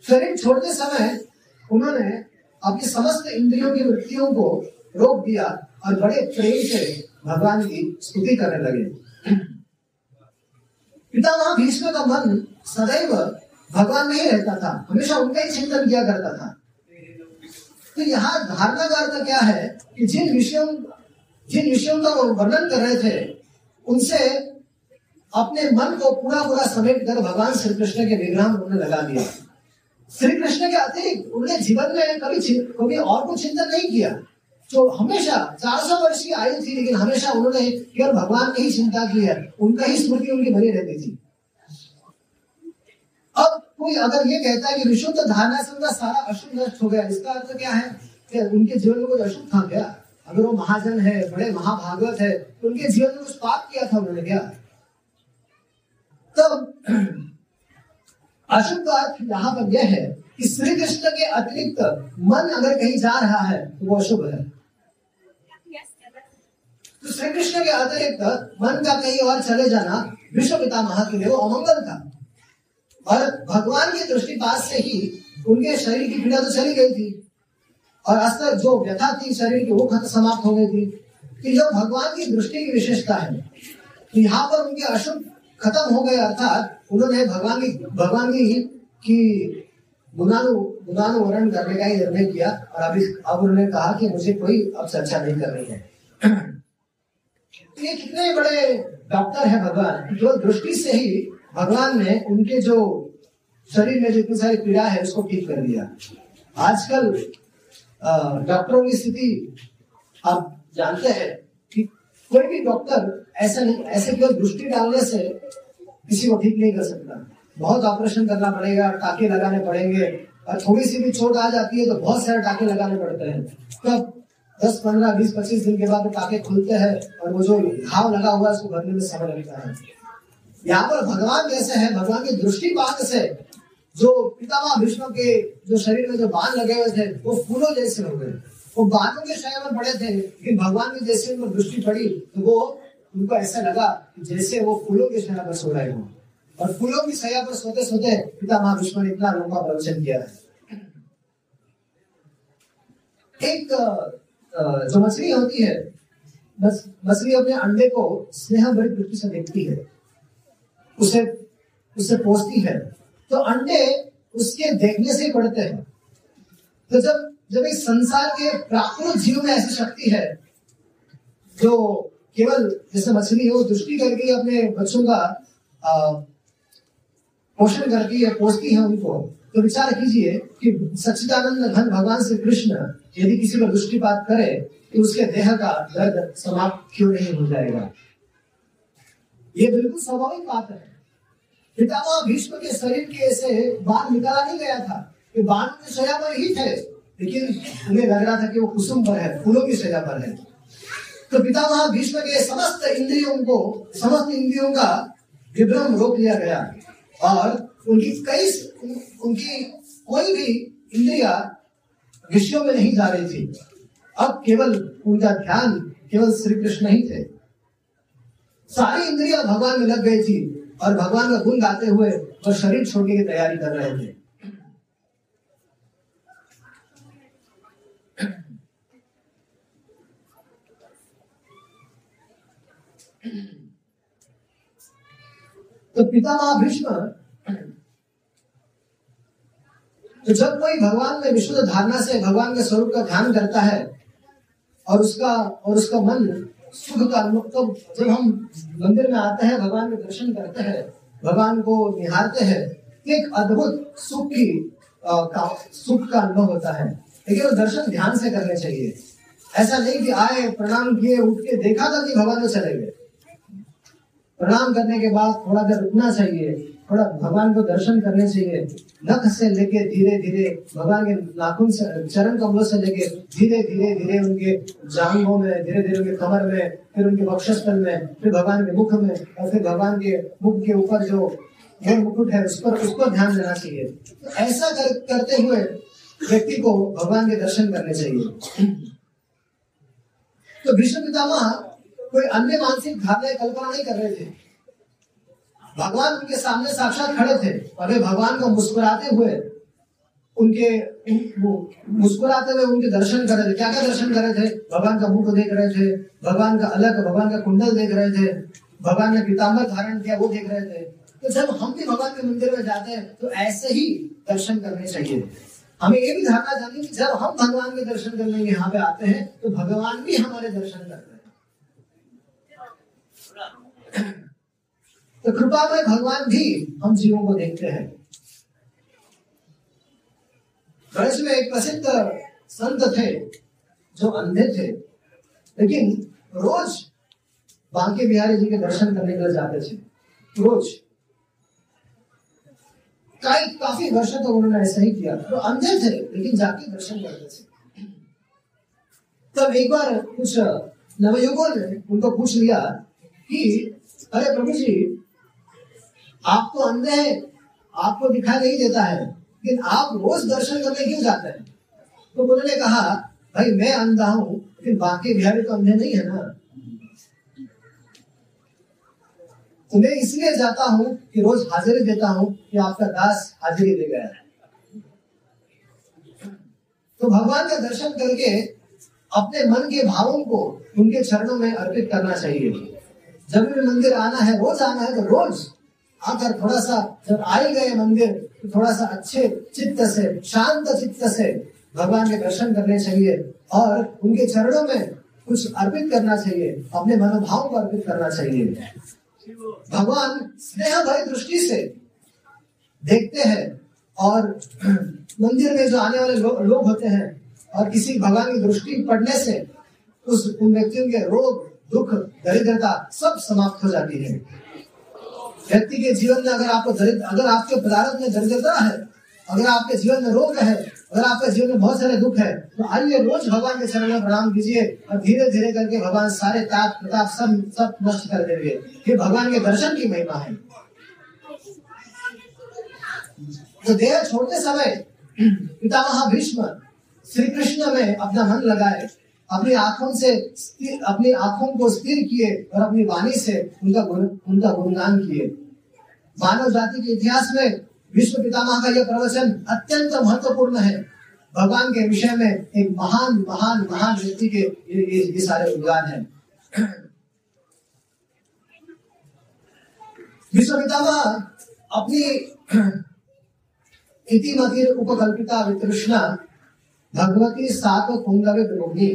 शरीर छोड़ते समय उन्होंने अपनी समस्त इंद्रियों की वृत्तियों को रोक दिया और बड़े प्रेम से भगवान की स्तुति करने लगे। पिता पितामह भीष्म का मन सदैव भगवान में ही रहता था, हमेशा उनका ही चिंतन किया करता था। तो यहाँ धारणा का अर्थ क्या है कि जिन विषयों जिन विषयों का वर्णन कर रहे थे, उनसे अपने मन को पूरा पूरा समेट कर भगवान श्री कृष्ण के विग्रह उन्होंने लगा दिया। श्री कृष्ण के अतिरिक्त उन्होंने जीवन में कभी कभी और को चिंतन नहीं किया। जो हमेशा चार सौ वर्ष की आयु थी, लेकिन हमेशा उन्होंने केवल भगवान की ही चिंता की है, उनका ही स्मृति उनकी बनी रहती थी। अब कोई अगर ये कहता है कि विशुद्ध धारणा से उनका सारा अशुभ नष्ट हो गया, इसका अर्थ क्या है? कि उनके जीवन में कुछ अशुभ था क्या? अगर वो महाजन है, बड़े महाभागवत है तो उनके जीवन में कुछ पाप किया था उन्होंने क्या? तब अशुभ का अर्थ यहाँ पर यह है कि श्री कृष्ण के अतिरिक्त मन अगर कहीं जा रहा है तो वो अशुभ है। तो श्री कृष्ण के अतिरिक्त मन का कहीं और चले जाना विश्व पितामह के लिए वो अमंगल था। भगवान की दृष्टिपात से ही उनके शरीर की पीड़ा तो चली गई थी। और अस्तर जो व्यथा थी शरीर की, वो खत्म समाप्त हो गई थी। कि जो भगवान की दृष्टि की विशेषता है तो यहाँ पर उनके अशुभ खत्म हो गए, अर्थात उन्होंने भगवान की भगवान की ही, की गुनानु गुनानुवरण करने का ही निर्णय किया। और अभी अब उन्होंने कहा कि मुझे कोई अब चर्चा नहीं कर रही है। ये कितने बड़े डॉक्टर है भगवान, जो दृष्टि से ही भगवान ने उनके जो शरीर में जितनी सारी पीड़ा है, उसको ठीक कर दिया। आजकल डॉक्टरों की स्थिति, आप जानते हैं कि कोई भी डॉक्टर ऐसा नहीं, ऐसे केवल दृष्टि डालने से किसी को ठीक नहीं कर सकता। बहुत ऑपरेशन करना पड़ेगा, टाके लगाने पड़ेंगे, और थोड़ी सी भी चोट आ जाती है तो बहुत सारे टाके लगाने पड़ते हैं। तब दस, पंद्रह, बीस, पच्चीस दिन के बाद टाके खुलते हैं और वो जो घाव लगा हुआ है, उसको भरने में समय लगता है। यहाँ पर भगवान जैसे है, भगवान की दृष्टिपात से, जो पितामह विष्णु के जो शरीर में जो बाँध लगे हुए थे, वो फूलों जैसे हो गए। वो बांधों के शय में पड़े थे लेकिन भगवान की जैसे उनको दृष्टि पड़ी तो वो, उनको ऐसा लगा जैसे वो फूलों के शया पर सो रहे हो। और फूलों की शया पर सोते सोते पिता भीष्म ने इतना लंबा प्रवचन किया। है एक जो मछली होती है मछली अपने अंडे को स्नेह बड़ी दृष्टि से देखती है। उसे उसे पोसती है। तो अंडे उसके देखने से ही पड़ते हैं। तो जब जब इस संसार के प्राकृत जीव में ऐसी शक्ति है, जो केवल जैसे मछली है, दृष्टि करके अपने बच्चों का पोषण करती है पोषती है उनको तो विचार कीजिए कि सच्चिदानंद धन भगवान श्री कृष्ण यदि किसी पर दृष्टिपात करे तो उसके देह का दर्द समाप्त क्यों नहीं हो जाएगा? ये बिल्कुल स्वाभाविक बात है। पितामह भीष्म के शरीर के से बाल निकाला नहीं गया था कि बाण के सजा पर ही थे, लेकिन उन्हें लग रहा था कि वो कुसुम पर है, फूलों की सजा पर है। तो पितामह भीष्म के समस्त इंद्रियों को, समस्त इंद्रियों का विभ्रम रोक लिया गया और उनकी कई उनकी कोई भी इंद्रिया विषयों में नहीं जा रही थी। अब केवल उनका ध्यान, केवल श्री कृष्ण ही थे। सारी इंद्रिया भगवान में लग गई थी और भगवान का गुण गाते हुए वो शरीर छोड़ने की तैयारी कर रहे थे। तो पितामह भीष्म तो जब कोई भगवान में विशुद्ध धारणा से भगवान के स्वरूप का ध्यान करता है और उसका और उसका मन सुख का तो जब हम मंदिर में आते हैं, भगवान के दर्शन करते हैं, भगवान को निहारते हैं, एक अद्भुत सुख की सुख का अनुभव होता है। लेकिन वो दर्शन ध्यान से करने चाहिए। ऐसा नहीं कि आए, प्रणाम किए, उठ के देखा था कि भगवान चले गए। प्रणाम करने के बाद थोड़ा देर रुकना चाहिए। थोड़ा भगवान को दर्शन करने चाहिए नख से लेके धीरे धीरे भगवान के नाखून से चरण कमलों से लेके धीरे धीरे धीरे उनके जांघों में धीरे धीरे उनके कमर में फिर उनके वक्षस्थल में फिर भगवान के मुख में और फिर भगवान के मुख के ऊपर जो यह मुकुट है उस पर उसको ध्यान देना चाहिए। तो ऐसा कर, करते हुए व्यक्ति को भगवान के दर्शन करने चाहिए। तो भीष्म पितामह कोई अन्य मानसिक धारणा कल्पना नहीं कर रहे थे। भगवान उनके सामने साक्षात खड़े थे और वे भगवान को मुस्कुराते हुए उनके वो मुस्कुराते हुए उनके दर्शन कर रहे थे। क्या क्या दर्शन कर रहे थे? भगवान का मुख देख रहे थे, भगवान का अलग, भगवान का कुंडल देख रहे थे, भगवान ने पीताम्बर धारण किया, वो देख रहे थे। तो जब हम भी भगवान के मंदिर में जाते हैं तो ऐसे ही दर्शन करने चाहिए। हमें ये भी धारणा जानी कि जब हम भगवान के दर्शन करने यहाँ पे आते हैं तो भगवान भी हमारे दर्शन कर हैं। तो कृपा में भगवान भी हम जीवों को देखते हैं। ब्रज में एक प्रसिद्ध संत थे, जो अंधे थे। लेकिन रोज बांके बिहारी जी के दर्शन करने के लिए जाते थे। रोज। कई, काफ़ी वर्ष तक तो उन्होंने ऐसा ही किया। तो अंधे थे, लेकिन जाके दर्शन करते थे। तब एक बार कुछ नवयुगों ने उनको पूछ लिया कि, अरे प्रभु जी आप तो अंधे हैं आपको दिखाई नहीं देता है, लेकिन आप रोज दर्शन करने क्यों जाते हैं? तो उन्होंने कहा, भाई, मैं अंधा हूँ, लेकिन बाकी बिहारी तो अंधे नहीं है ना? तो मैं इसलिए जाता हूँ कि रोज हाजिरी देता हूँ कि आपका दास हाजिरी दे गया है। तो भगवान का दर्शन करके अपने मन के भावों को उनके चरणों में अर्पित करना चाहिए। जब भी मंदिर आना है, रोज आना है तो रोज आकर थोड़ा सा जब आई गए मंदिर तो थोड़ा सा अच्छे चित्त से शांत चित्त से भगवान के दर्शन करने चाहिए और उनके चरणों में कुछ अर्पित करना चाहिए अपने मनोभाव को अर्पित करना चाहिए। भगवान स्नेह भय दृष्टि से देखते हैं और मंदिर में जो आने वाले लो, लोग होते हैं और किसी भगवान की दृष्टि पड़ने से उस उन व्यक्तियों के रोग दुख दरिद्रता सब समाप्त हो जाती है। व्यक्ति के जीवन में अगर आपको अगर आपके पदार्थ में दरिद्रता है, अगर आपके जीवन में रोग है, अगर आपके जीवन में बहुत सारे दुख है तो आइए रोज भगवान के चरण में प्रणाम कीजिए और धीरे धीरे करके भगवान सारे ताप प्रताप सब सब नष्ट कर देंगे। ये भगवान के दर्शन की महिमा है। तो देह छोड़ते समय पितामह भीष्म श्री कृष्ण में अपना मन लगाए। अपनी आँखों से अपनी आँखों को स्थिर किए और अपनी वाणी से उनका गुण उनका गुणगान किए। मानव जाति के इतिहास में विश्व पितामह का यह प्रवचन अत्यंत महत्वपूर्ण है। भगवान के विषय में एक महान महान महान व्यक्ति के ये, ये, ये सारे उद्गान है। विश्व पितामह अपनी इतिमति उपकल्पिता वितृष्णा भगवती सात कुंगवे विरोधी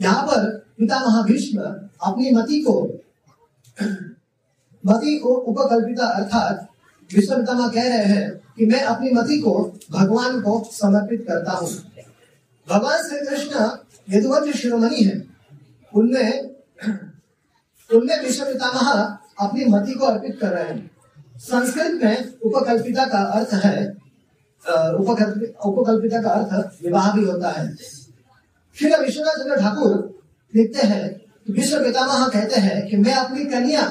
यहाँ पर पितामह भीष्म अपनी मति को मति को उपकल्पिता अर्थात विश्व कह रहे हैं कि मैं अपनी मति को भगवान को समर्पित करता हूँ। भगवान श्री कृष्ण यदुवंश शिरोमणि है। उनमें उनमें विश्व पितामह अपनी मति को अर्पित कर रहे हैं। संस्कृत में उपकल्पिता का अर्थ है उपकल्पिता का अर्थ विवाह भी होता है। श्री विश्वनाथ चंद्र ठाकुर लिखते हैं तो विश्व पितामह कहते हैं कि मैं अपनी कन्या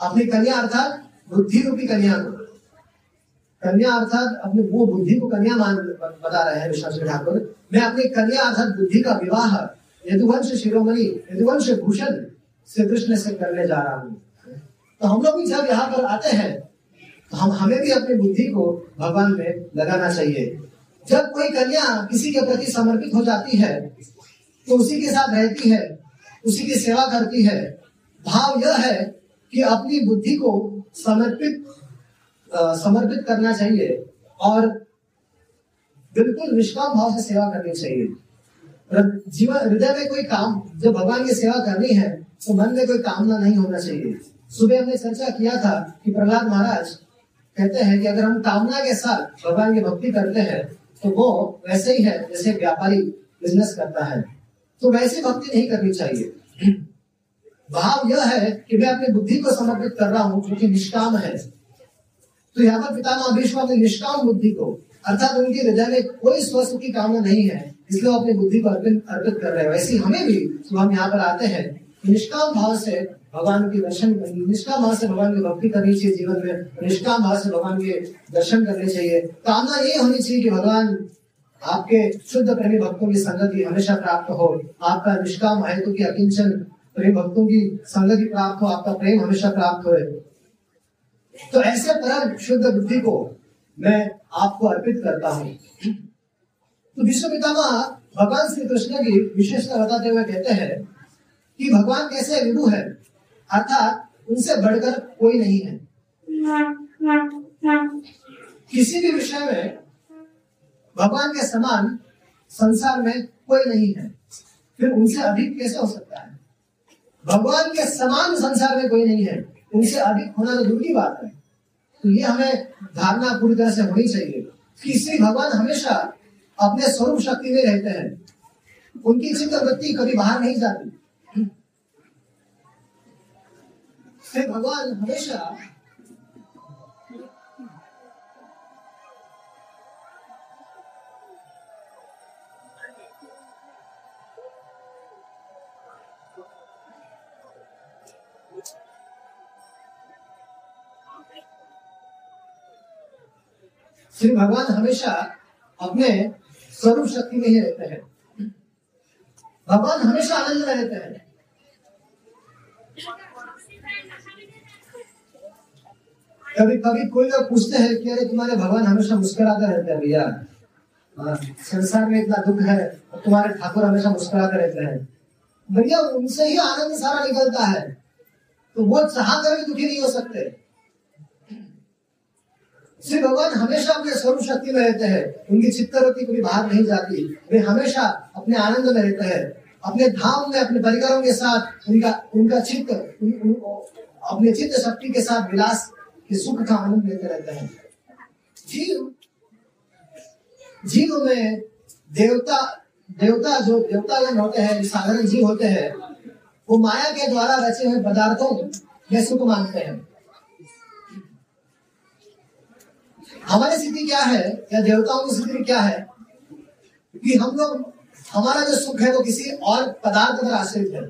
अपनी कन्या अर्थात बुद्धि रूपी कन्या को, कन्या अर्थात अपने वो बुद्धि को कन्या मान, बता रहे हैं विश्वास ठाकुर। मैं अपनी कन्या अर्थात बुद्धि का विवाह, यदुवंश शिरोमणि, यदुवंश भूषण श्री कृष्ण से करने जा रहा हूँ। तो हम लोग भी जब यहाँ पर आते हैं तो हम, हमें भी अपनी बुद्धि को भगवान में लगाना चाहिए। जब कोई कन्या किसी के प्रति समर्पित हो जाती है तो उसी के साथ रहती है, उसी की सेवा करती है। भाव यह है कि अपनी बुद्धि को समर्पित समर्पित करना चाहिए और बिल्कुल निष्काम भाव से सेवा करनी चाहिए। जीवन हृदय में कोई काम, जब भगवान की सेवा करनी है तो मन में कोई कामना नहीं होना चाहिए। सुबह हमने चर्चा किया था कि प्रहलाद महाराज कहते हैं कि अगर हम कामना के साथ भगवान की भक्ति करते हैं तो वो वैसे ही है, जैसे व्यापारी बिज़नेस करता है। तो वैसी भक्ति नहीं करनी चाहिए। भाव यह है कि मैं अपनी बुद्धि को समर्पित कर रहा हूँ, क्योंकि निष्काम है। तो यहाँ पर पितामह भीष्म अपनी निष्काम बुद्धि को, अर्थात उनके हृदय में कोई स्वस्थ की कामना नहीं है, इसलिए वो अपनी बुद्धि को अर्पित अर्पित कर रहे हैं। वैसे हमें भी तो हम यहाँ पर आते हैं निष्काम भाव से भगवान के दर्शन निष्काम भाव से भगवान की भक्ति करनी चाहिए जीवन में। निष्काम भाव से भगवान के दर्शन करने चाहिए। कामना ये होनी चाहिए कि भगवान आपके शुद्ध प्रेमी भक्तों की संगति हमेशा प्राप्त हो। आपका निष्काम है तो कि अकिंचन प्रेम भक्तों की संगति प्राप्त हो, आपका प्रेम हमेशा प्राप्त हो। तो ऐसे परम शुद्ध बुद्धि को मैं आपको अर्पित करता हूँ। तो विश्व पितामह भगवान श्री कृष्ण की विशेषता बताते हुए कहते हैं कि भगवान कैसे विभु है? अर्थात उनसे बढ़कर कोई नहीं है। किसी भी विषय में भगवान के समान संसार में कोई नहीं है। फिर उनसे अधिक कैसे हो सकता है? भगवान के समान संसार में कोई नहीं है। उनसे अधिक होना तो दूर की बात है। तो ये हमें धारणा पूरी तरह से होनी चाहिए कि श्री भगवान हमेशा अपने स्वरूप शक्ति में रहते हैं। उनकी चित्त वृत्ति कभी बाहर नहीं जाती। फिर भगवान, हमेशा श्री भगवान हमेशा अपने स्वरूप शक्ति में ही रहते हैं। भगवान हमेशा आनंद में रहते हैं। कभी कभी कोई लोग पूछते हैं कि अरे तुम्हारे भगवान हमेशा मुस्कुराते रहते हैं भैया। हाँ, संसार में इतना दुख है और तुम्हारे ठाकुर हमेशा मुस्कुराते रहते हैं। भैया उनसे ही आनंद सारा निकलता है। तो वो चाह कर भी दुखी नहीं हो सकते। श्री भगवान हमेशा अपने स्वरूप शक्ति में रहते हैं। उनकी चित्तवृत्ति कभी बाहर नहीं जाती। वे हमेशा अपने आनंद में रहते हैं। अपने धाम में अपने परिकरों के साथ उनका उनका चित्त उन, उन, अपने चित्त शक्ति के साथ विलास के सुख का आनंद लेते रहते हैं? जीव। जीव में देवता देवता जो, देवतागण होते हैं साधारण जीव होते हैं, वो माया के द्वारा रचे हुए पदार्थों में सुख मानते हैं। हमारी स्थिति क्या है? या देवताओं की स्थिति क्या है? कि हम लोग, हमारा जो सुख है वो किसी और पदार्थ पर आश्रित है।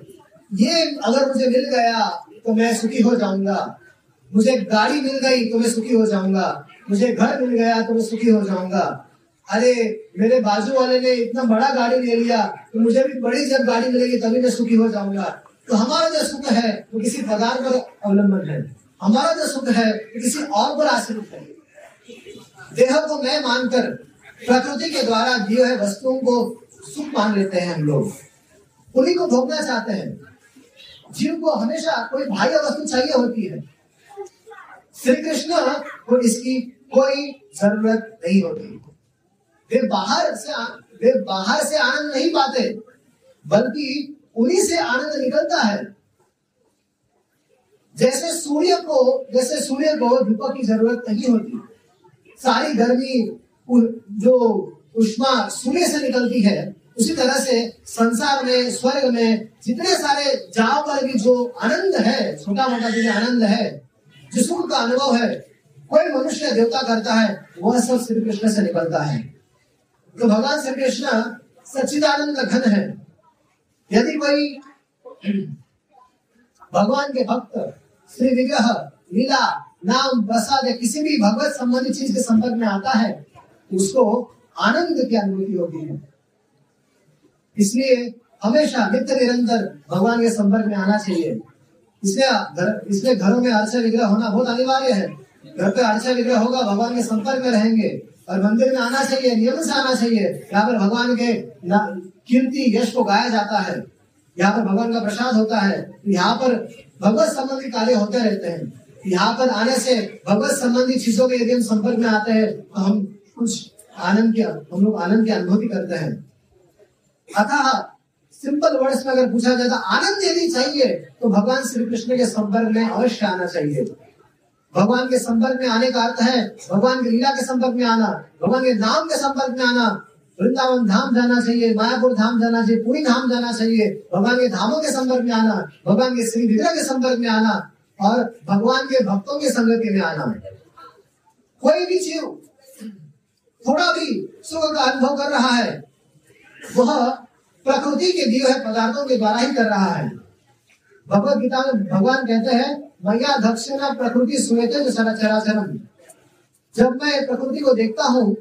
ये अगर मुझे मिल गया तो मैं सुखी हो जाऊँगा। मुझे गाड़ी मिल गई तो मैं सुखी हो जाऊँगा। मुझे घर मिल गया तो मैं सुखी हो जाऊँगा। अरे, मेरे बाजू वाले ने इतना बड़ा गाड़ी ले लिया तो मुझे भी बड़ी जब गाड़ी मिलेगी, तभी मैं सुखी हो जाऊँगा। तो हमारा जो सुख है, वो किसी पदार्थ पर अवलंबन है। हमारा जो सुख है, वो किसी और पर आश्रित है। देह को मैं मानकर, प्रकृति के द्वारा दिए हुए वस्तुओं को सुख मान लेते हैं हम लोग। उन्हीं को भोगना चाहते हैं। जीव को हमेशा कोई बाह्य वस्तु चाहिए होती है। श्री कृष्ण को इसकी कोई ज़रूरत नहीं होती। वे बाहर से वे बाहर से आनंद नहीं पाते, बल्कि उन्हीं से आनंद निकलता है। जैसे सूर्य को, जैसे सूर्य को धूप की ज़रूरत नहीं होती, सारी गर्मी जो उष्मा सूर्य से निकलती है, उसी तरह से संसार में, स्वर्ग में जितने सारे पर भी जो आनंद है छोटा मोटा जो आनंद है जो सुख का अनुभव है, कोई मनुष्य देवता करता है, वह सब श्री कृष्ण से निकलता है। तो भगवान श्री कृष्ण सच्चिदानंद घन है। यदि कोई भगवान के भक्त श्री विग्रह, लीला, नाम, प्रसाद या किसी भी भगवत संबंधी चीज़ के संपर्क में आता है, उसको आनंद की अनुभूति होती है। इसलिए हमेशा नित्य निरंतर भगवान के संपर्क में आना चाहिए। इसलिए घर, इसलिए घरों में अर्चा विग्रह होना बहुत अनिवार्य है। घर पे अर्चा विग्रह होगा, भगवान के संपर्क में रहेंगे। और मंदिर में आना चाहिए, नियम से आना चाहिए। यहाँ पर भगवान के कीर्ति, यश को गाया जाता है। यहाँ पर भगवान का प्रसाद होता है। यहाँ पर भगवत संबंधी कार्य होते रहते हैं। यहाँ पर आने से भगवत संबंधी चीज़ों के यदि हम संपर्क में आते हैं तो हम कुछ आनंद के, हम लोग आनंद की अनुभूति करते हैं। अतः सिंपल वर्ड्स में अगर पूछा जाए तो आनंद यदि चाहिए तो भगवान श्री कृष्ण के संपर्क में अवश्य आना चाहिए। भगवान के संपर्क में आने का अर्थ है, भगवान की लीला के संपर्क में आना, भगवान के नाम के संपर्क में आना। वृंदावन धाम जाना चाहिए, मायापुर धाम जाना चाहिए, पूरी धाम जाना चाहिए, भगवान के धामों के संपर्क में आना, भगवान के श्री विग्रह के संपर्क में आना और भगवान के भक्तों के संगति में आना। कोई भी जीव थोड़ा भी सुख का अनुभव कर रहा है, वह प्रकृति के दिए हुए पदार्थों के द्वारा ही कर रहा है। भगवत गीता में भगवान कहते हैं, मैया दक्षिणा प्रकृति चराचरम जब मैं प्रकृति को देखता हूँ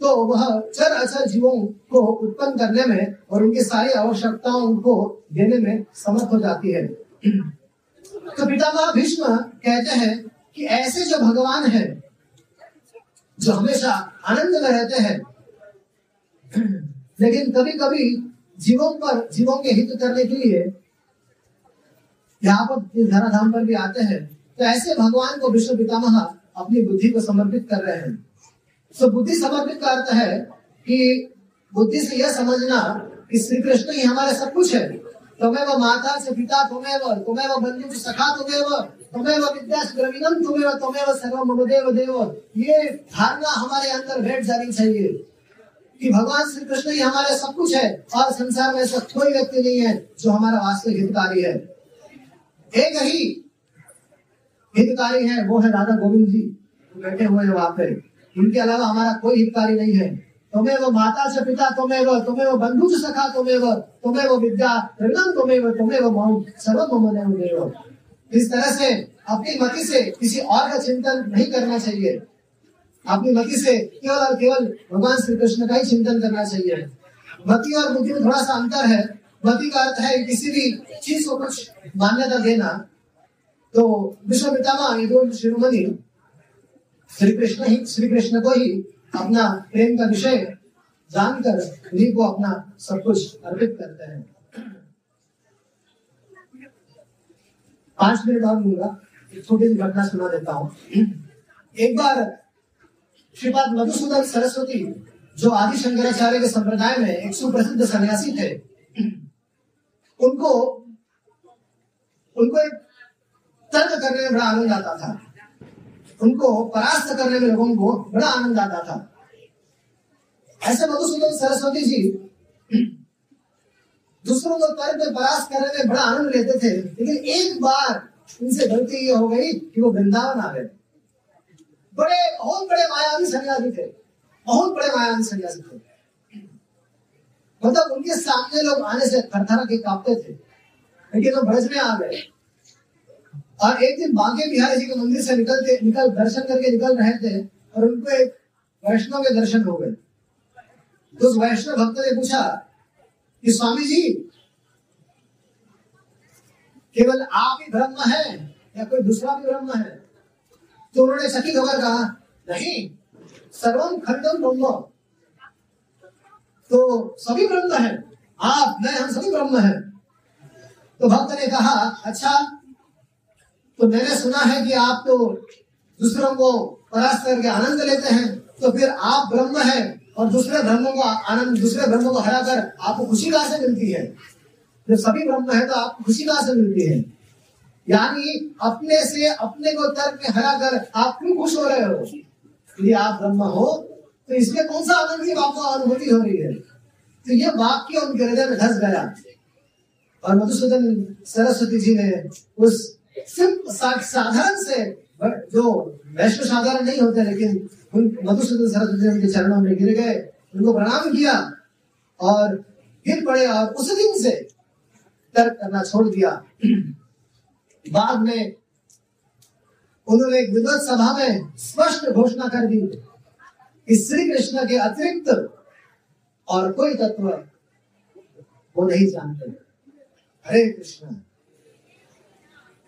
तो वह चर अचर जीवों को उत्पन्न करने में और उनकी सारी आवश्यकताओं को देने में समर्थ हो जाती है। तो पितामह भीष्म कहते हैं कि ऐसे जो भगवान है, जो हमेशा आनंद में रहते हैं लेकिन कभी कभी जीवों पर, जीवों के हित करने के लिए यहाँ पर इस धराधाम पर भी आते हैं तो ऐसे भगवान को विष्णु पितामह अपनी बुद्धि को समर्पित कर रहे हैं। तो बुद्धि समर्पित का अर्थ है कि बुद्धि से यह समझना कि श्री कृष्ण ही हमारे सब कुछ है। तुम्हें वो माता से पिता, तुम्हें वो तुम्हें वो बंधु से सखा, तुम्हें वो तुम्हें वो विद्या द्रविणम तुम्हें वो तुम्हें वो सर्व ममदेव देव। ये धारणा हमारे अंदर बैठ जानी चाहिए। कि भगवान श्री कृष्ण ही हमारे सब कुछ है और संसार में ऐसा कोई व्यक्ति नहीं है जो हमारा वास्तविक हितकारी है। एक ही हितकारी है, वो है राधा गोविंद जी बैठे हुए हैं वहाँ पे। उनके अलावा हमारा कोई हितकारी नहीं है। तुम्हें वो माता से पिता, तुम्हें वो तुम्हें वो बंधु से सखा, तुम्हें वो तुम्हें वो विद्या ऋणम, तुम्हें वो तुम्हें वो मऊ सर्व मने इस तरह से अपनी मति से किसी और का चिंतन नहीं करना चाहिए। अपनी मति से केवल और केवल भगवान श्री कृष्ण का ही चिंतन करना चाहिए। मति और बुद्धि में थोड़ा सा अंतर है। मति का अर्थ है किसी भी चीज़ को कुछ मान्यता देना। तो विश्व पितामह शिरोमणि श्री कृष्ण ही श्री कृष्ण को ही अपना प्रेम का विषय जानकर उन्हीं को अपना सब कुछ अर्पित करते हैं। पाँच मिनट और लूँगा छोटी सी घटना सुना देता हूँ। एक बार श्रीपाद मधुसूदन सरस्वती, जो आदि शंकराचार्य के संप्रदाय में एक सुप्रसिद्ध सन्यासी थे, उनको उनको एक तर्क करने में बड़ा आनंद आता था। उनको परास्त करने में लोगों को बड़ा आनंद आता था। ऐसे मधुसूदन सरस्वती जी, दूसरों को तर्क में परास्त करने में बड़ा आनंद लेते थे, लेकिन एक बार उनसे गलती ये हो गई कि वो वृंदावन आ गए। बड़े, बहुत बड़े मायावी सन्यासी थे। बहुत बड़े मायावी सन्यासी थे। मतलब उनके सामने लोग आने से थरथरा के कांपते थे। लेकिन वो ब्रज में आ गए। और एक दिन बांके बिहारी जी के मंदिर से निकलते, निकल, दर्शन करके निकल रहे थे और उनको एक वैष्णव के दर्शन हो गए। तो उस वैष्णव भक्त ने पूछा कि स्वामी जी केवल आप ही ब्रह्म है या कोई दूसरा भी ब्रह्म है? तो उन्होंने सखी होकर कहा, नहीं सर्वम खंडम ब्रह्म। तो सभी ब्रह्म है। आप, मैं, हम सभी ब्रह्म है। तो भक्त ने कहा अच्छा तो मैंने सुना है कि आप तो दूसरों को परास्त करके आनंद लेते हैं तो फिर आप ब्रह्म है और दूसरे ब्रह्मों को आनंद, दूसरे ब्रह्मों को हरा कर आपको खुशी कहाँ से मिलती है? जब सभी ब्रह्म है तो आपको खुशी कहाँ से मिलती है? यानी अपने से अपने को तर्क में हरा कर आप क्यों खुश हो रहे हो? यदि आप ब्रह्म हो तो इसमें कौन सा आनंद की आपको अनुभूति हो रही है? तो ये वाक्य उनके हृदय में धस गया। और मधुसूदन सरस्वती जी ने उस साधारण से जो वैष्णव साधारण नहीं होते, लेकिन उन मधुसूदन सरस्वती उनके चरणों में गिर गए, उनको प्रणाम किया और गिर पड़े और उस दिन से तर्क करना छोड़ दिया। बाद में उन्होंने एक विद्वत सभा में स्पष्ट घोषणा कर दी कि श्री कृष्ण के अतिरिक्त और कोई तत्व वो नहीं जानते। हरे कृष्ण,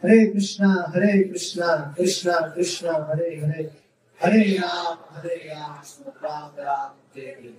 हरे कृष्णा हरे कृष्णा कृष्णा कृष्णा, हरे हरे हरे राम हरे राम राम राम, जय।